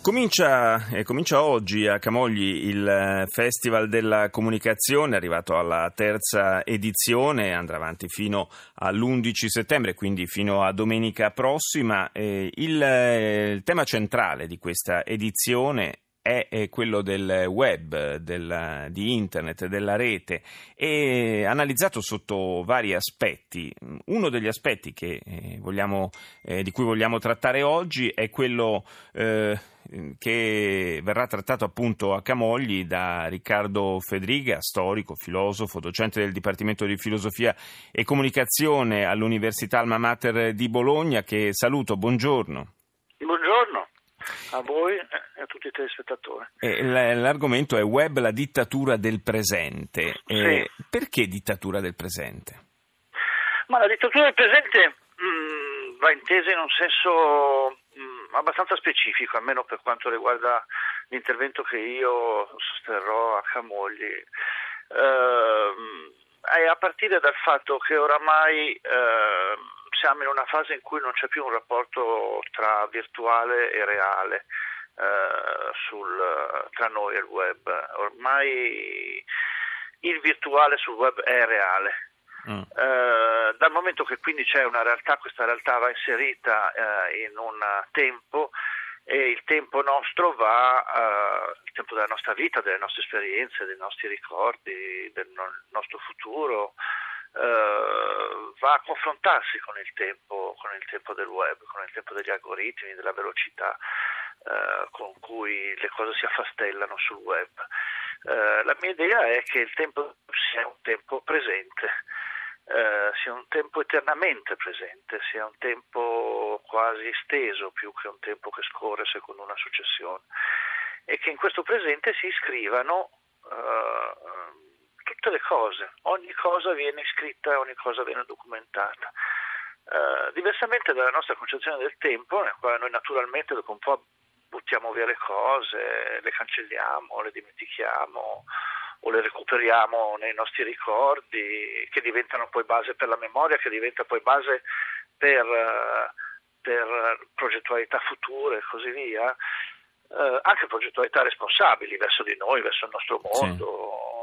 Comincia, eh, comincia, oggi a Camogli il eh, Festival della Comunicazione, arrivato alla terza edizione, andrà avanti fino all'11 settembre, quindi fino a domenica prossima. Eh, il, eh, il tema centrale di questa edizione è quello del web, del, di internet, della rete e analizzato sotto vari aspetti. Uno degli aspetti che, eh, vogliamo, eh, di cui vogliamo trattare oggi è quello eh, che verrà trattato appunto a Camogli da Riccardo Fedriga, storico, filosofo, docente del Dipartimento di Filosofia e Comunicazione all'Università Alma Mater di Bologna, che saluto, buongiorno. Buongiorno a voi e a tutti i telespettatori. Eh, l'argomento è web, la dittatura del presente. Eh, sì. Perché dittatura del presente? Ma la dittatura del presente mh, mm, va intesa in un senso mm, abbastanza specifico, almeno per quanto riguarda l'intervento che io sosterrò a Camogli. Uh, è a partire dal fatto che oramai uh, siamo in una fase in cui non c'è più un rapporto tra virtuale e reale eh, sul, tra noi e il web. Ormai il virtuale sul web è reale. Mm. Eh, dal momento che quindi c'è una realtà, questa realtà va inserita eh, in un tempo e il tempo nostro va, uh, il tempo della nostra vita, delle nostre esperienze, dei nostri ricordi, del no- nostro futuro, uh, va a confrontarsi con il, tempo, con il tempo del web, con il tempo degli algoritmi, della velocità uh, con cui le cose si affastellano sul web. la mia idea è che il tempo sia un tempo presente. Uh, sia un tempo eternamente presente, sia un tempo quasi esteso più che un tempo che scorre secondo una successione e che in questo presente si iscrivano uh, tutte le cose, ogni cosa viene scritta, ogni cosa viene documentata. Uh, diversamente dalla nostra concezione del tempo, nel quale noi naturalmente dopo un po' buttiamo via le cose, le cancelliamo, le dimentichiamo o le recuperiamo nei nostri ricordi, che diventano poi base per la memoria, che diventa poi base per, per progettualità future e così via, eh, anche progettualità responsabili verso di noi, verso il nostro mondo. Sì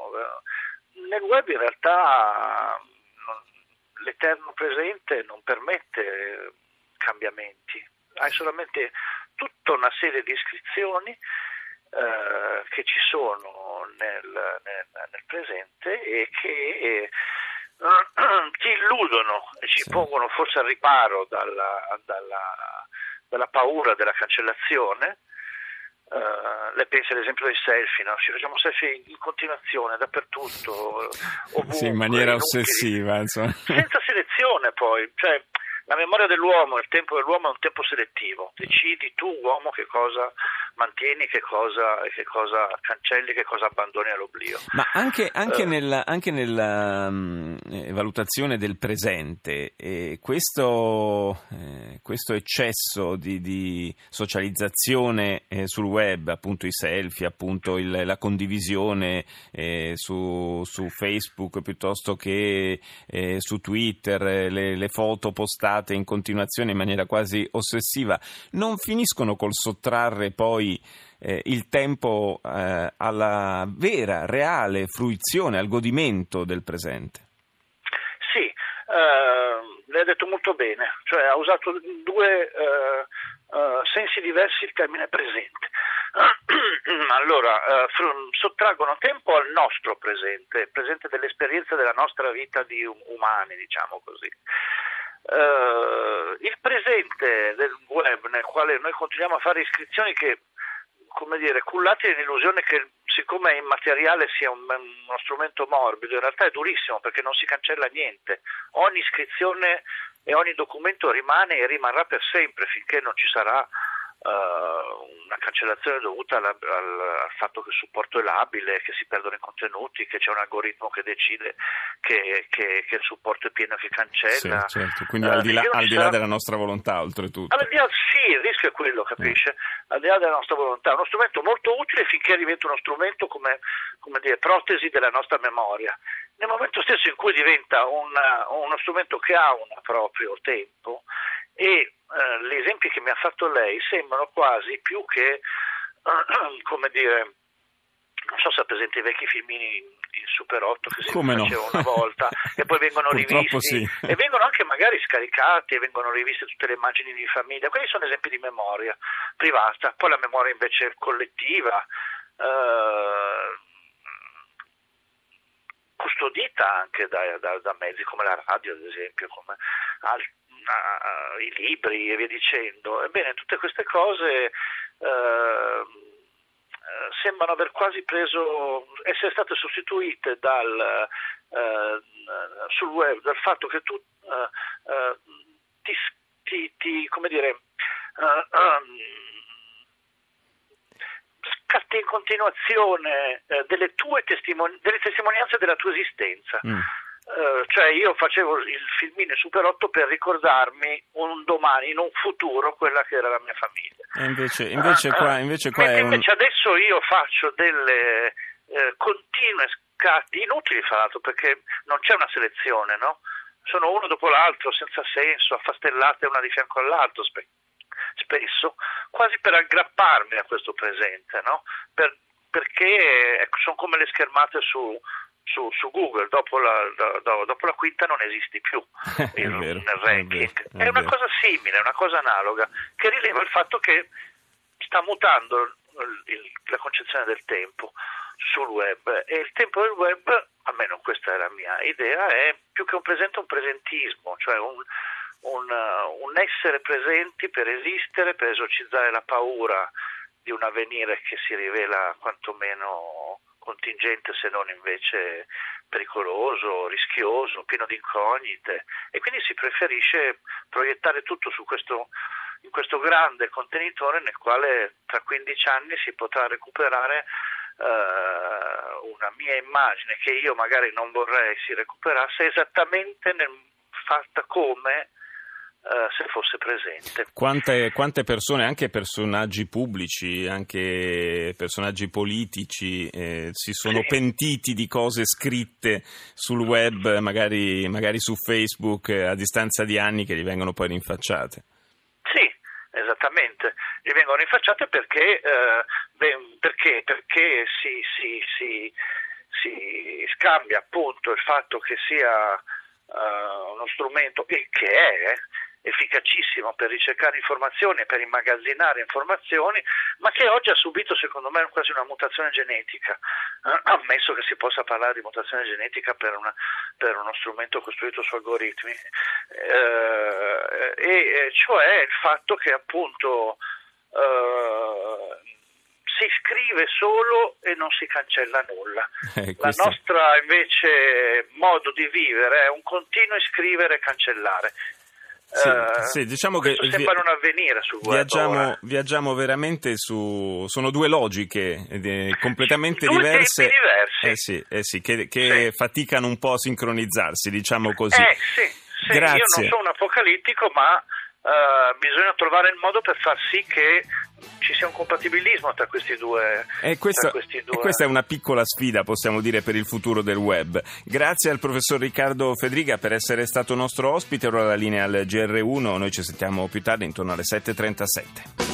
nel web in realtà non, l'eterno presente non permette cambiamenti, hai solamente tutta una serie di iscrizioni eh, che ci sono nel, nel, nel, presente e che eh, ti illudono e ci sì. pongono forse al riparo dalla, dalla, dalla paura della cancellazione Uh, lei pensa ad esempio ai selfie, no? ci facciamo selfie in continuazione, dappertutto, ovunque, sì, in maniera ossessiva, insomma. senza selezione poi, cioè la memoria dell'uomo, il tempo dell'uomo è un tempo selettivo, decidi tu uomo che cosa mantieni, che cosa, che cosa cancelli, che cosa abbandoni all'oblio. Ma anche, anche uh, nella, anche nella um, valutazione del presente, eh, questo, eh, questo, eccesso di, di socializzazione eh, sul web, appunto i selfie, appunto il, la condivisione eh, su, su, Facebook piuttosto che eh, su Twitter, le, le foto postate, usate in continuazione in maniera quasi ossessiva, non finiscono col sottrarre poi eh, il tempo eh, alla vera, reale fruizione, al godimento del presente? Sì, eh, lei ha detto molto bene, cioè ha usato due eh, eh, sensi diversi il termine presente. allora, eh, sottraggono tempo al nostro presente, presente dell'esperienza della nostra vita di umani, diciamo così. Uh, il presente del web nel quale noi continuiamo a fare iscrizioni che, come dire, cullati nell'illusione che siccome è immateriale sia un, uno strumento morbido, in realtà è durissimo perché non si cancella niente. Ogni iscrizione e ogni documento rimane e rimarrà per sempre finché non ci sarà una cancellazione dovuta alla, al, al, fatto che il supporto è labile, che si perdono i contenuti, che c'è un algoritmo che decide che, che, che il supporto è pieno e che cancella. Sì, certo. Quindi al di là, al di là della nostra volontà, oltretutto. Al di là, sì, il rischio è quello, capisce? Mm. Al di là della nostra volontà. Uno strumento molto utile finché diventa uno strumento come, come dire, protesi della nostra memoria. Nel momento stesso in cui diventa una, uno strumento che ha un proprio tempo e eh, gli esempi che mi ha fatto lei sembrano quasi più che, eh, come dire, non so se ha presente i vecchi filmini in Super 8 che si Come no? una volta e poi vengono rivisti sì. e vengono anche magari scaricati e vengono riviste tutte le immagini di famiglia. Quelli sono esempi di memoria privata, poi la memoria invece collettiva. Eh, custodita anche da, da, da, mezzi come la radio, ad esempio, come al, a, i libri e via dicendo. Ebbene, tutte queste cose eh, sembrano aver quasi preso, essere state sostituite dal, eh, sul web dal fatto che tu eh, ti, ti, ti, come dire, scatti in continuazione delle tue testimoni- delle testimonianze della tua esistenza. Mm. Uh, cioè io facevo il filmino Super 8 per ricordarmi un domani, in un futuro, quella che era la mia famiglia. E invece, invece uh, qua, invece qua invece, un... adesso io faccio delle eh, continue scatti, inutili fra l'altro perché non c'è una selezione, no? Sono uno dopo l'altro, senza senso, affastellate una di fianco all'altro spesso, quasi per aggrapparmi a questo presente, no? per, perché ecco, sono come le schermate su, su, su Google, dopo la, do, dopo la, quinta non esisti più. Il, vero, nel ranking. È, vero, è, è una cosa simile, una cosa analoga, che rileva il fatto che sta mutando il, il, la concezione del tempo sul web. E il tempo del web, almeno questa è la mia idea, è più che un presente un presentismo, cioè un, un, un essere presenti per esistere, per esorcizzare la paura di un avvenire che si rivela quantomeno contingente se non invece pericoloso, rischioso, pieno di incognite. E quindi si preferisce proiettare tutto su questo, in questo grande contenitore nel quale tra 15 anni si potrà recuperare uh, una mia immagine che io magari non vorrei si recuperasse esattamente nel, fatta come Uh, se fosse presente. Quante, quante, persone, anche personaggi pubblici, anche personaggi politici, eh, si sono sì. pentiti di cose scritte sul web, magari, magari su Facebook, eh, a distanza di anni, che gli vengono poi rinfacciate? Sì, esattamente. Gli vengono rinfacciate perché, eh, perché, perché si, si, si, si, scambia appunto il fatto che sia uh, uno strumento, e che è, efficacissimo per ricercare informazioni e per immagazzinare informazioni, ma che oggi ha subito secondo me quasi una mutazione genetica, eh, ammesso che si possa parlare di mutazione genetica per, una, per uno strumento costruito su algoritmi, eh, e cioè il fatto che appunto eh, si scrive solo e non si cancella nulla. Eh, La nostra invece modo di vivere è un continuo iscrivere e cancellare. Sì, uh, sì, diciamo che avvenire sul web viaggiamo, viaggiamo, veramente su sono due logiche eh, completamente due diverse, eh sì, eh sì, che, che faticano un po' a sincronizzarsi diciamo così. Eh, sì, Grazie. io non sono un apocalittico ma uh, bisogna trovare il modo per far sì che ci sia un compatibilismo tra questi due. E, questo, questi due. e questa è una piccola sfida, possiamo dire, per il futuro del web. Grazie al professor Riccardo Fedriga per essere stato nostro ospite. Ora la linea al GR1, noi ci sentiamo più tardi intorno alle 7.37.